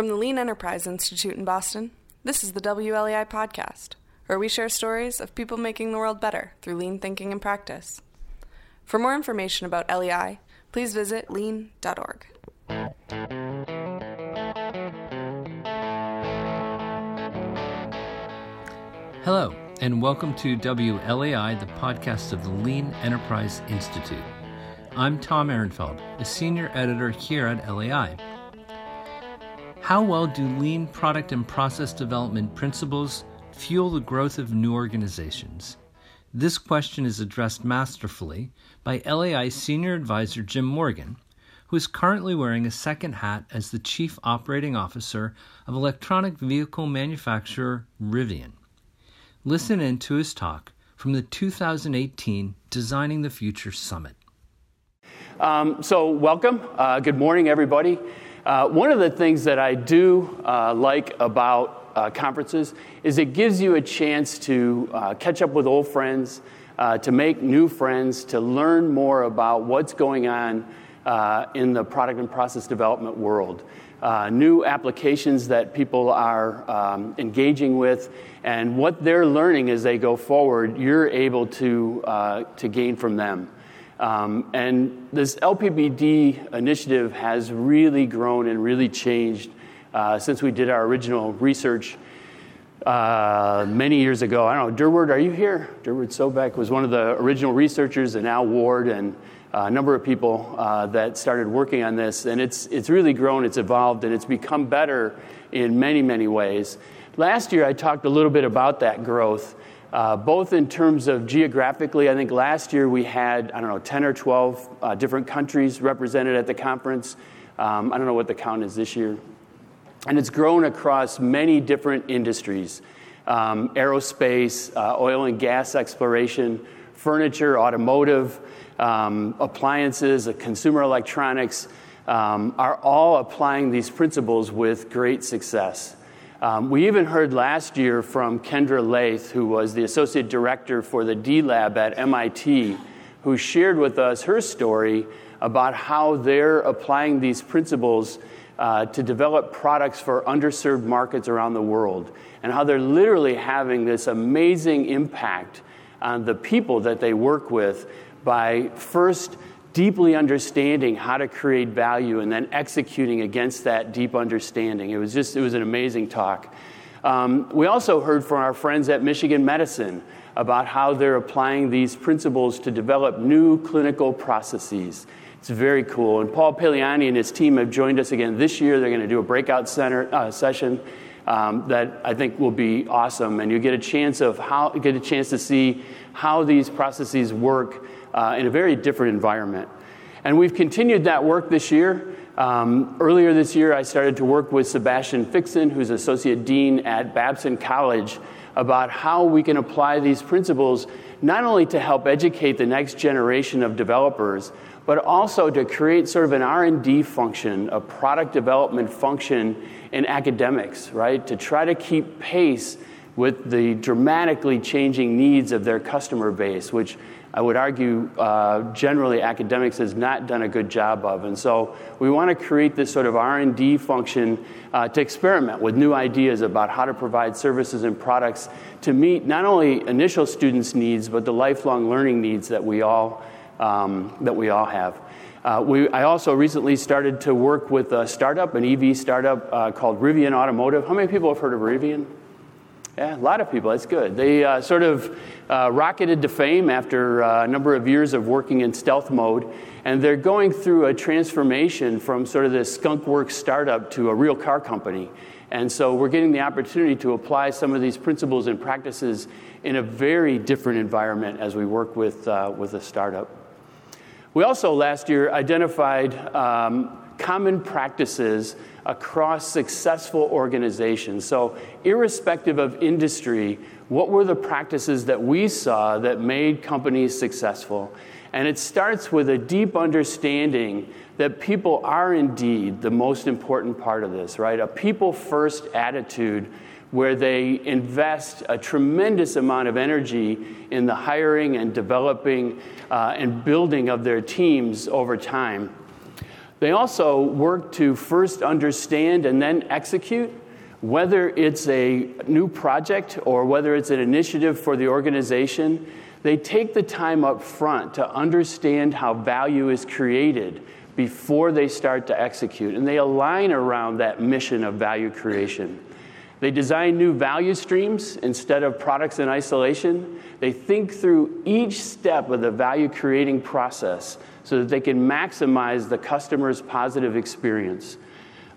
From the Lean Enterprise Institute in Boston, this is the WLEI podcast, where we share stories of people making the world better through lean thinking and practice. For more information about LEI, please visit lean.org. Hello, and welcome to WLEI, the podcast of the Lean Enterprise Institute. I'm Tom Ehrenfeld, a senior editor here at LEI. How well do lean product and process development principles fuel the growth of new organizations? This question is addressed masterfully by LEI Senior Advisor Jim Morgan, who is currently wearing a second hat as the Chief Operating Officer of electronic vehicle manufacturer Rivian. Listen in to his talk from the 2018 Designing the Future Summit. Um, so, welcome. Uh, good morning, everybody. Uh, one of the things that I do uh, like about uh, conferences is it gives you a chance to uh, catch up with old friends, uh, to make new friends, to learn more about what's going on uh, in the product and process development world. new applications that people are um, engaging with, and what they're learning as they go forward, you're able to, to gain from them. Um, and this LPPD initiative has really grown and really changed uh, since we did our original research uh, many years ago. I don't know, Durward, are you here? Durward Sobek was one of the original researchers, and Al Ward and uh, a number of people uh, that started working on this. And it's, it's really grown, it's evolved, and it's become better in many, many ways. Last year, I talked a little bit about that growth uh, both in terms of geographically. I think last year we had, I don't know, 10 or 12 uh, different countries represented at the conference. Um, I don't know what the count is this year. And it's grown across many different industries um, aerospace, uh, oil and gas exploration, furniture, automotive, um, appliances, uh, consumer electronics. Um, are all applying these principles with great success. Um, we even heard last year from Kendra Leith, who was the associate director for the D Lab at MIT, who shared with us her story about how they're applying these principles uh, to develop products for underserved markets around the world, and how they're literally having this amazing impact on the people that they work with by first deeply understanding how to create value and then executing against that deep understanding. It was just, it was an amazing talk. Um, we also heard from our friends at Michigan Medicine about how they're applying these principles to develop new clinical processes. It's very cool. And Paul Paliani and his team have joined us again this year. They're going to do a breakout center uh, session um, that I think will be awesome. And you get a chance of how get a chance to see how these processes work uh, in a very different environment. And we've continued that work this year. Um, earlier this year, I started to work with Sebastian Fixson, who's Associate Dean at Babson College, about how we can apply these principles not only to help educate the next generation of developers, but also to create sort of an R&D function, a product development function in academics, right? To try to keep pace with the dramatically changing needs of their customer base, which I would argue uh, generally academics has not done a good job of. And so we want to create this sort of R&D function uh, to experiment with new ideas about how to provide services and products to meet not only initial students' needs, but the lifelong learning needs that we all, um, that we all have. Uh, we, I also recently started to work with a startup, an EV startup uh, called Rivian Automotive. How many people have heard of Rivian? Yeah, a lot of people. That's good. They uh, sort of uh, rocketed to fame after uh, a number of years of working in stealth mode, and they're going through a transformation from sort of this skunk works startup to a real car company. And so we're getting the opportunity to apply some of these principles and practices in a very different environment as we work with, uh, with a startup. We also last year identified um, common practices across successful organizations. So, irrespective of industry, what were the practices that we saw that made companies successful? And it starts with a deep understanding that people are indeed the most important part of this, right? A people first attitude where they invest a tremendous amount of energy in the hiring and developing uh, and building of their teams over time. They also work to first understand and then execute, whether it's a new project or whether it's an initiative for the organization. They take the time up front to understand how value is created before they start to execute, and they align around that mission of value creation. They design new value streams instead of products in isolation. They think through each step of the value creating process so that they can maximize the customer's positive experience.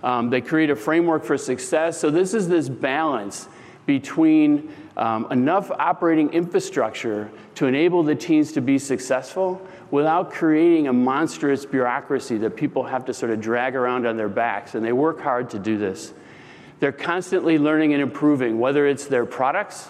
Um, they create a framework for success. So, this is this balance between um, enough operating infrastructure to enable the teams to be successful without creating a monstrous bureaucracy that people have to sort of drag around on their backs. And they work hard to do this. They're constantly learning and improving, whether it's their products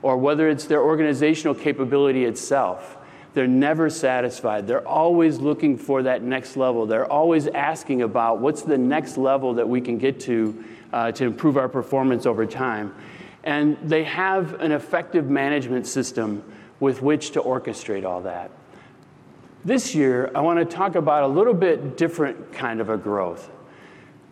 or whether it's their organizational capability itself. They're never satisfied. They're always looking for that next level. They're always asking about what's the next level that we can get to uh, to improve our performance over time. And they have an effective management system with which to orchestrate all that. This year, I want to talk about a little bit different kind of a growth.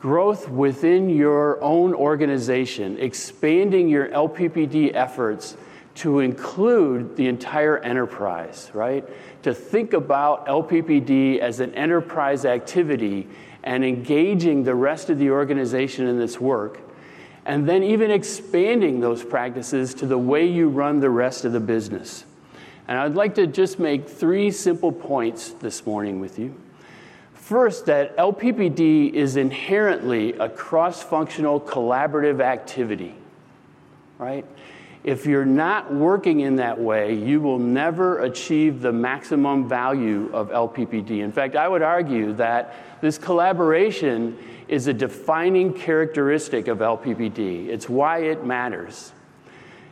Growth within your own organization, expanding your LPPD efforts to include the entire enterprise, right? To think about LPPD as an enterprise activity and engaging the rest of the organization in this work, and then even expanding those practices to the way you run the rest of the business. And I'd like to just make three simple points this morning with you. First, that LPPD is inherently a cross functional collaborative activity, right? If you're not working in that way, you will never achieve the maximum value of LPPD. In fact, I would argue that this collaboration is a defining characteristic of LPPD. It's why it matters.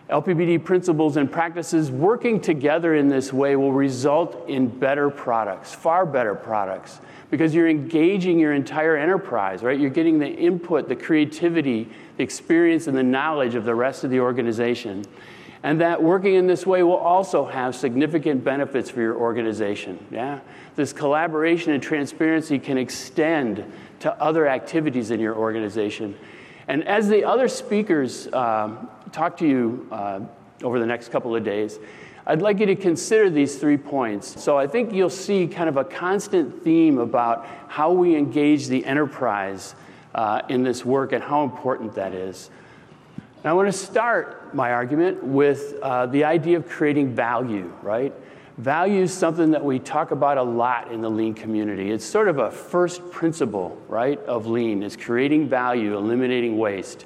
LPPD principles and practices working together in this way will result in better products, far better products, because you're engaging your entire enterprise, right? You're getting the input, the creativity, the experience, and the knowledge of the rest of the organization. And that working in this way will also have significant benefits for your organization. Yeah? This collaboration and transparency can extend to other activities in your organization. And as the other speakers um, talk to you uh, over the next couple of days, I'd like you to consider these three points. So I think you'll see kind of a constant theme about how we engage the enterprise uh, in this work and how important that is. And I want to start my argument with uh, the idea of creating value, right? Value is something that we talk about a lot in the lean community. It's sort of a first principle, right, of lean is creating value, eliminating waste.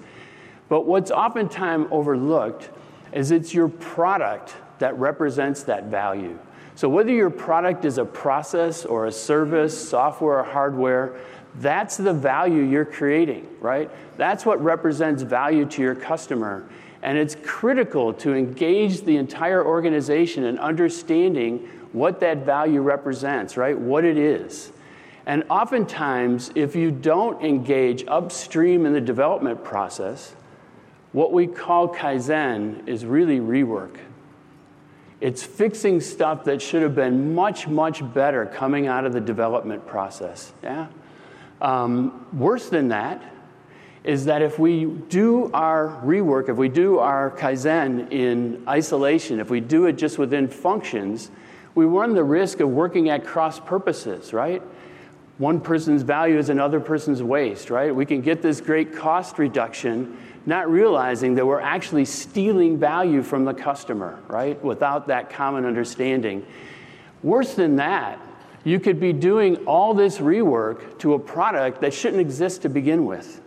But what's oftentimes overlooked is it's your product that represents that value. So, whether your product is a process or a service, software or hardware, that's the value you're creating, right? That's what represents value to your customer. And it's critical to engage the entire organization in understanding what that value represents, right? What it is. And oftentimes, if you don't engage upstream in the development process, what we call Kaizen is really rework. It's fixing stuff that should have been much, much better coming out of the development process. Yeah? Um, worse than that is that if we do our rework, if we do our Kaizen in isolation, if we do it just within functions, we run the risk of working at cross purposes, right? One person's value is another person's waste, right? We can get this great cost reduction not realizing that we're actually stealing value from the customer, right? Without that common understanding. Worse than that, you could be doing all this rework to a product that shouldn't exist to begin with.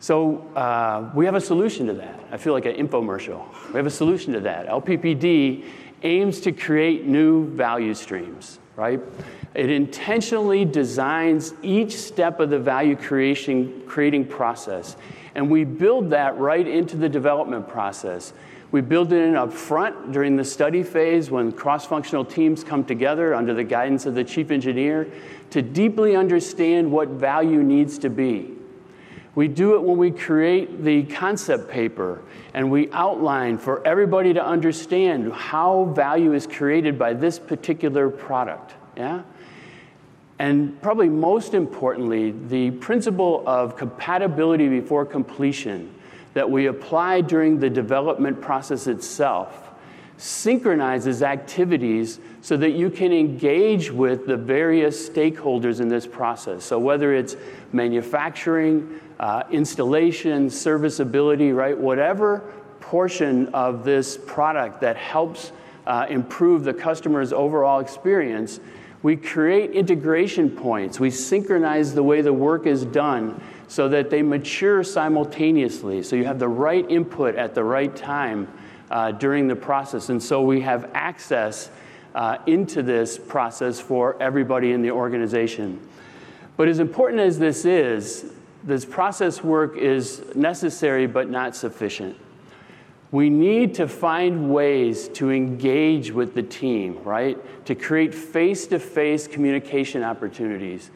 So uh, we have a solution to that. I feel like an infomercial. We have a solution to that. LPPD aims to create new value streams, right? It intentionally designs each step of the value creation creating process. And we build that right into the development process. We build it in up front during the study phase when cross functional teams come together under the guidance of the chief engineer to deeply understand what value needs to be. We do it when we create the concept paper and we outline for everybody to understand how value is created by this particular product. Yeah? And probably most importantly, the principle of compatibility before completion that we apply during the development process itself synchronizes activities so that you can engage with the various stakeholders in this process. So, whether it's manufacturing, uh, installation, serviceability, right, whatever portion of this product that helps uh, improve the customer's overall experience, we create integration points. We synchronize the way the work is done so that they mature simultaneously. So you have the right input at the right time uh, during the process. And so we have access uh, into this process for everybody in the organization. But as important as this is, this process work is necessary but not sufficient. We need to find ways to engage with the team, right? To create face to face communication opportunities.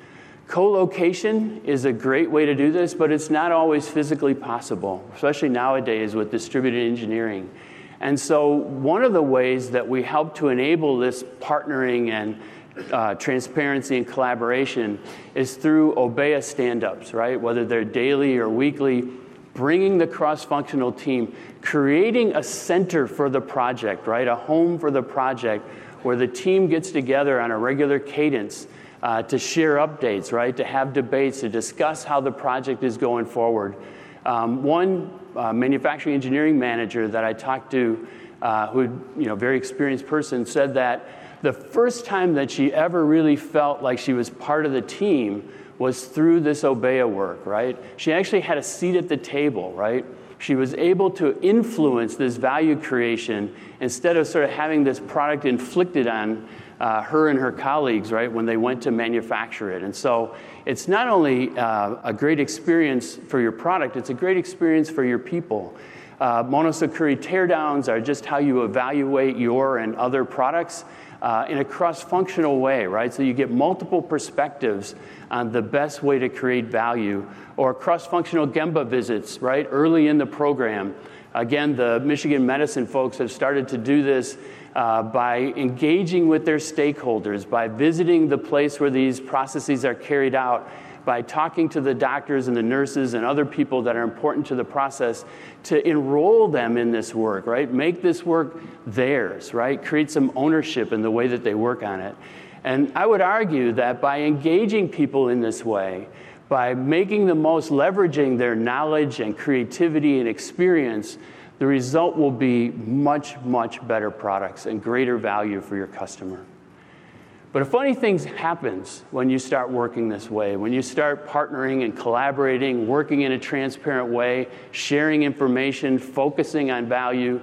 Co location is a great way to do this, but it's not always physically possible, especially nowadays with distributed engineering. And so, one of the ways that we help to enable this partnering and uh, transparency and collaboration is through Obeya stand ups, right? Whether they're daily or weekly, bringing the cross functional team, creating a center for the project, right? A home for the project where the team gets together on a regular cadence uh, to share updates, right? To have debates, to discuss how the project is going forward. Um, one uh, manufacturing engineering manager that I talked to, uh, who, you know, very experienced person, said that the first time that she ever really felt like she was part of the team was through this Obeya work, right? She actually had a seat at the table, right? She was able to influence this value creation instead of sort of having this product inflicted on uh, her and her colleagues, right, when they went to manufacture it. And so it's not only uh, a great experience for your product, it's a great experience for your people. Uh, Monozukuri teardowns are just how you evaluate your and other products uh, in a cross functional way, right? So you get multiple perspectives on the best way to create value, or cross functional Gemba visits, right? Early in the program. Again, the Michigan medicine folks have started to do this uh, by engaging with their stakeholders, by visiting the place where these processes are carried out, by talking to the doctors and the nurses and other people that are important to the process to enroll them in this work, right? Make this work theirs, right? Create some ownership in the way that they work on it. And I would argue that by engaging people in this way, by making the most, leveraging their knowledge and creativity and experience, the result will be much, much better products and greater value for your customer. But a funny thing happens when you start working this way, when you start partnering and collaborating, working in a transparent way, sharing information, focusing on value.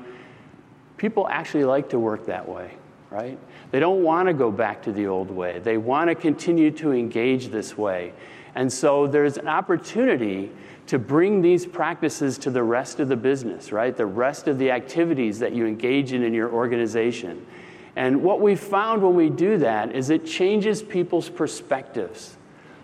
People actually like to work that way, right? They don't want to go back to the old way. They want to continue to engage this way. And so there's an opportunity to bring these practices to the rest of the business, right? The rest of the activities that you engage in in your organization. And what we found when we do that is it changes people's perspectives.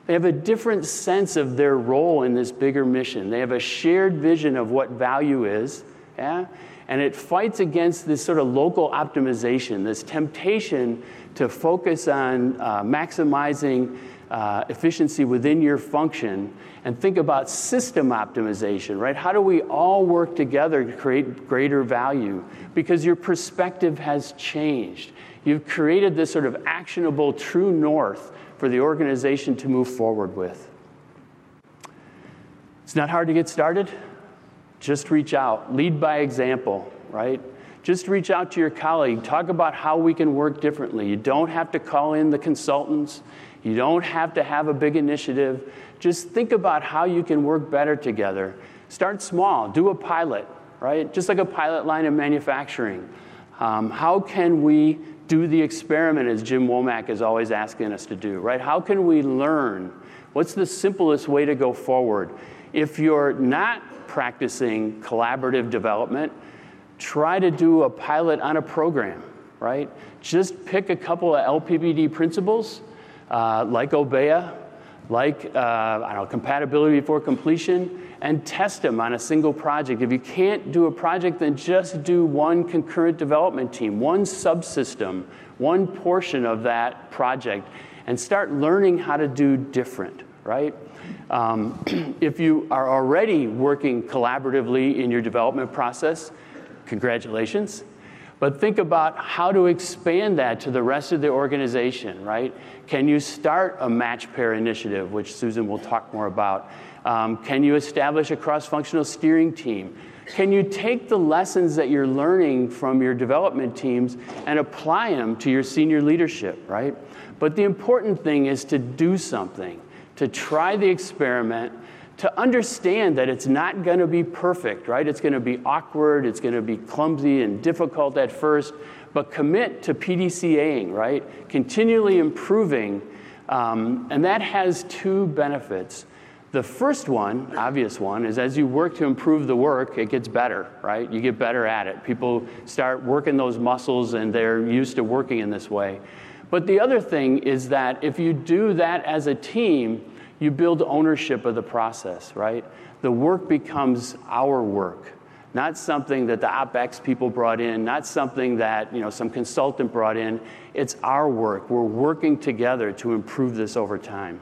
They have a different sense of their role in this bigger mission. They have a shared vision of what value is, yeah? And it fights against this sort of local optimization, this temptation to focus on uh, maximizing uh, efficiency within your function and think about system optimization, right? How do we all work together to create greater value? Because your perspective has changed. You've created this sort of actionable true north for the organization to move forward with. It's not hard to get started. Just reach out, lead by example, right? Just reach out to your colleague, talk about how we can work differently. You don't have to call in the consultants. You don't have to have a big initiative. Just think about how you can work better together. Start small, do a pilot, right? Just like a pilot line in manufacturing. Um, how can we do the experiment as Jim Womack is always asking us to do, right? How can we learn? What's the simplest way to go forward? If you're not practicing collaborative development, try to do a pilot on a program, right? Just pick a couple of LPPD principles uh, like Obeya, like uh, I don't know, compatibility before completion, and test them on a single project. If you can't do a project, then just do one concurrent development team, one subsystem, one portion of that project, and start learning how to do different, right? Um, if you are already working collaboratively in your development process, congratulations. But think about how to expand that to the rest of the organization, right? Can you start a match pair initiative, which Susan will talk more about? Um, can you establish a cross functional steering team? Can you take the lessons that you're learning from your development teams and apply them to your senior leadership, right? But the important thing is to do something, to try the experiment, to understand that it's not going to be perfect, right? It's going to be awkward, it's going to be clumsy and difficult at first, but commit to PDCAing, right? Continually improving. Um, and that has two benefits. The first one, obvious one, is as you work to improve the work, it gets better, right? You get better at it. People start working those muscles and they're used to working in this way. But the other thing is that if you do that as a team, you build ownership of the process, right? The work becomes our work, not something that the OpEx people brought in, not something that you know, some consultant brought in. It's our work. We're working together to improve this over time.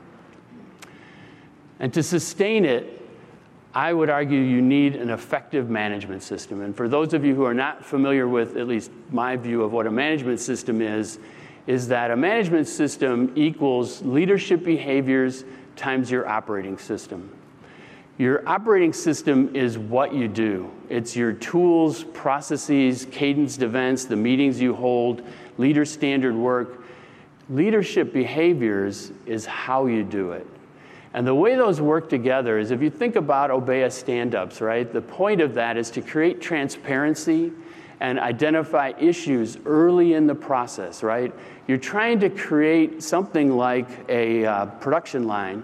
And to sustain it, I would argue you need an effective management system. And for those of you who are not familiar with at least my view of what a management system is, is that a management system equals leadership behaviors times your operating system. Your operating system is what you do. It's your tools, processes, cadenced events, the meetings you hold, leader standard work. Leadership behaviors is how you do it. And the way those work together is if you think about Obeya stand ups, right? The point of that is to create transparency and identify issues early in the process, right? You're trying to create something like a uh, production line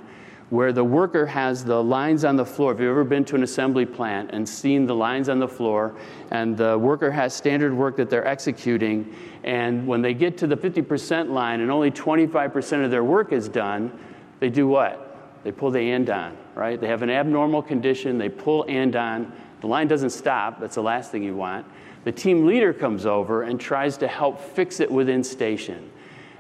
where the worker has the lines on the floor. If you've ever been to an assembly plant and seen the lines on the floor, and the worker has standard work that they're executing, and when they get to the 50% line and only 25% of their work is done, they do what? They pull the andon, right? They have an abnormal condition, they pull andon, the line doesn't stop, that's the last thing you want. The team leader comes over and tries to help fix it within station.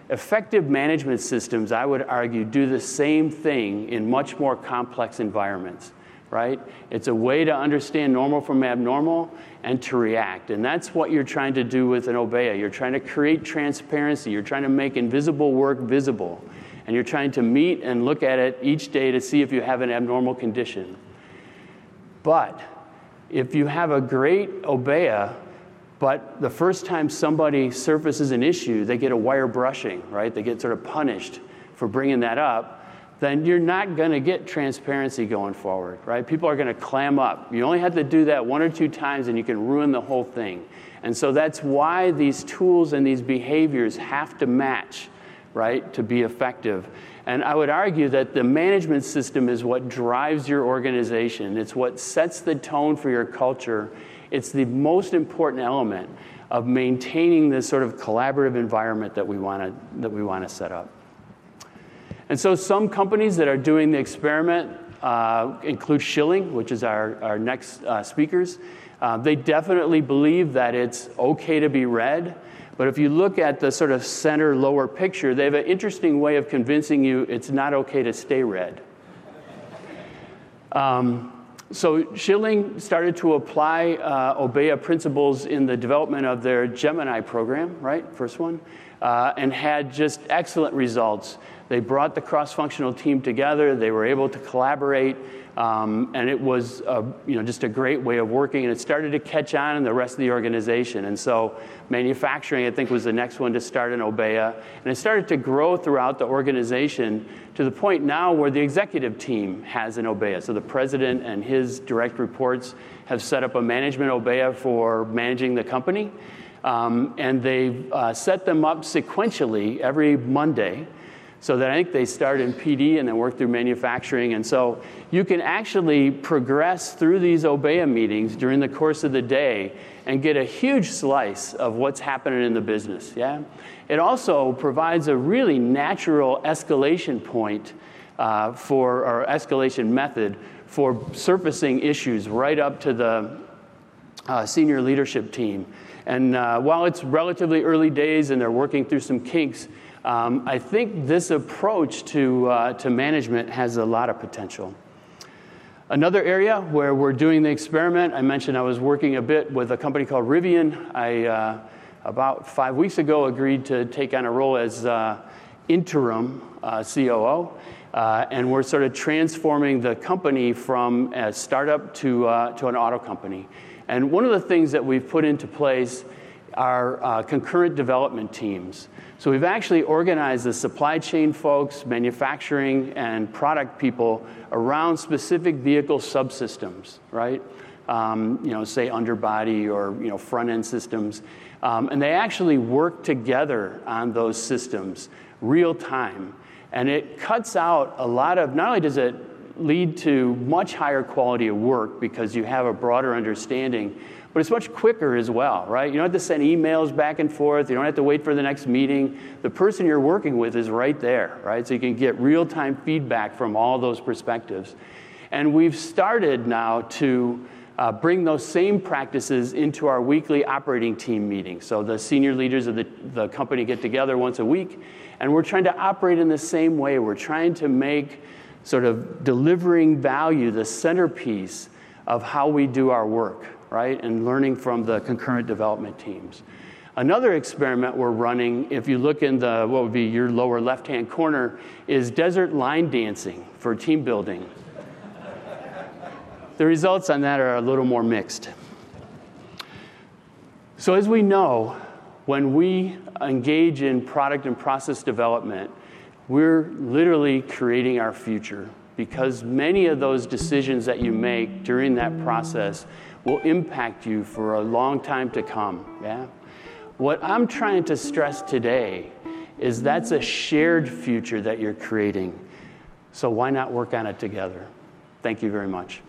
Effective management systems, I would argue, do the same thing in much more complex environments, right? It's a way to understand normal from abnormal and to react. And that's what you're trying to do with an Obeya. You're trying to create transparency, you're trying to make invisible work visible, and you're trying to meet and look at it each day to see if you have an abnormal condition. But if you have a great Obeya, but the first time somebody surfaces an issue, they get a wire brushing, right? They get sort of punished for bringing that up. Then you're not going to get transparency going forward, right? People are going to clam up. You only have to do that one or two times and you can ruin the whole thing. And so that's why these tools and these behaviors have to match, right, to be effective. And I would argue that the management system is what drives your organization, it's what sets the tone for your culture it's the most important element of maintaining this sort of collaborative environment that we want to that we want to set up. And so, some companies that are doing the experiment uh, include Schilling, which is our, our next uh, speakers. Uh, they definitely believe that it's okay to be red. But if you look at the sort of center lower picture, they have an interesting way of convincing you it's not okay to stay red. Um, so Schilling started to apply uh, Obeya principles in the development of their Gemini program, right? First one, uh, and had just excellent results. They brought the cross-functional team together. They were able to collaborate. Um, and it was a, you know, just a great way of working, and it started to catch on in the rest of the organization. And so, manufacturing, I think, was the next one to start in Obeya. And it started to grow throughout the organization to the point now where the executive team has an Obeya. So, the president and his direct reports have set up a management Obeya for managing the company. Um, and they've uh, set them up sequentially every Monday so that I think they start in PD and then work through manufacturing. And so you can actually progress through these Obeya meetings during the course of the day and get a huge slice of what's happening in the business. Yeah? It also provides a really natural escalation point uh, for, or escalation method for surfacing issues right up to the uh, senior leadership team. And uh, while it's relatively early days and they're working through some kinks, Um, I think this approach to, uh, to management has a lot of potential. Another area where we're doing the experiment, I mentioned I was working a bit with a company called Rivian. I, uh, about five weeks ago, agreed to take on a role as uh, interim uh, COO. Uh, and we're sort of transforming the company from a startup to, uh, to an auto company. And one of the things that we've put into place are uh, concurrent development teams. So we've actually organized the supply chain folks, manufacturing, and product people around specific vehicle subsystems, right? Um, you know, say underbody or you know front end systems, um, and they actually work together on those systems real time. And it cuts out a lot of, not only does it lead to much higher quality of work because you have a broader understanding, but it's much quicker as well, right? You don't have to send emails back and forth. You don't have to wait for the next meeting. The person you're working with is right there, right? So you can get real time feedback from all those perspectives. And we've started now to uh, bring those same practices into our weekly operating team meetings. So the senior leaders of the, the company get together once a week and we're trying to operate in the same way. We're trying to make sort of delivering value the centerpiece of how we do our work, right? And learning from the concurrent development teams. Another experiment we're running, if you look in the what would be your lower left hand corner, is desert line dancing for team building. the results on that are a little more mixed. So, as we know, when we engage in product and process development, we're literally creating our future because many of those decisions that you make during that process will impact you for a long time to come. Yeah? What I'm trying to stress today is that's a shared future that you're creating. So why not work on it together? Thank you very much.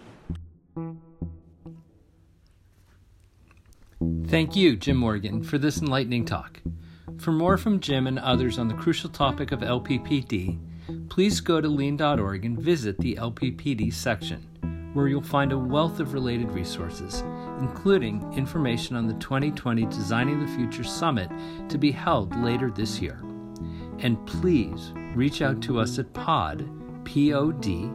Thank you, Jim Morgan, for this enlightening talk. For more from Jim and others on the crucial topic of LPPD, please go to lean.org and visit the LPPD section, where you'll find a wealth of related resources, including information on the 2020 Designing the Future Summit to be held later this year. And please reach out to us at pod, P-O-D,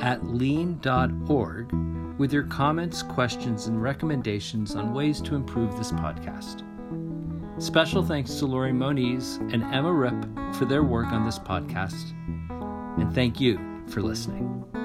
at lean.org with your comments, questions, and recommendations on ways to improve this podcast. Special thanks to Lori Moniz and Emma Rip for their work on this podcast. And thank you for listening.